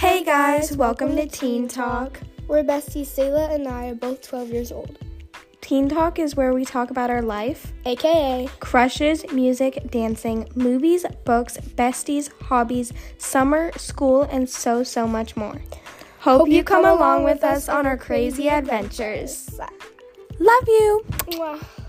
Hey guys, welcome to Teen Talk. We're besties Sayla and I are both 12 years old, Teen Talk is where we talk about our life, aka crushes, music, dancing, movies, books, besties, hobbies, summer, school, and so, so much more. Hope, you come along with us on our crazy adventures. Love you! Mwah.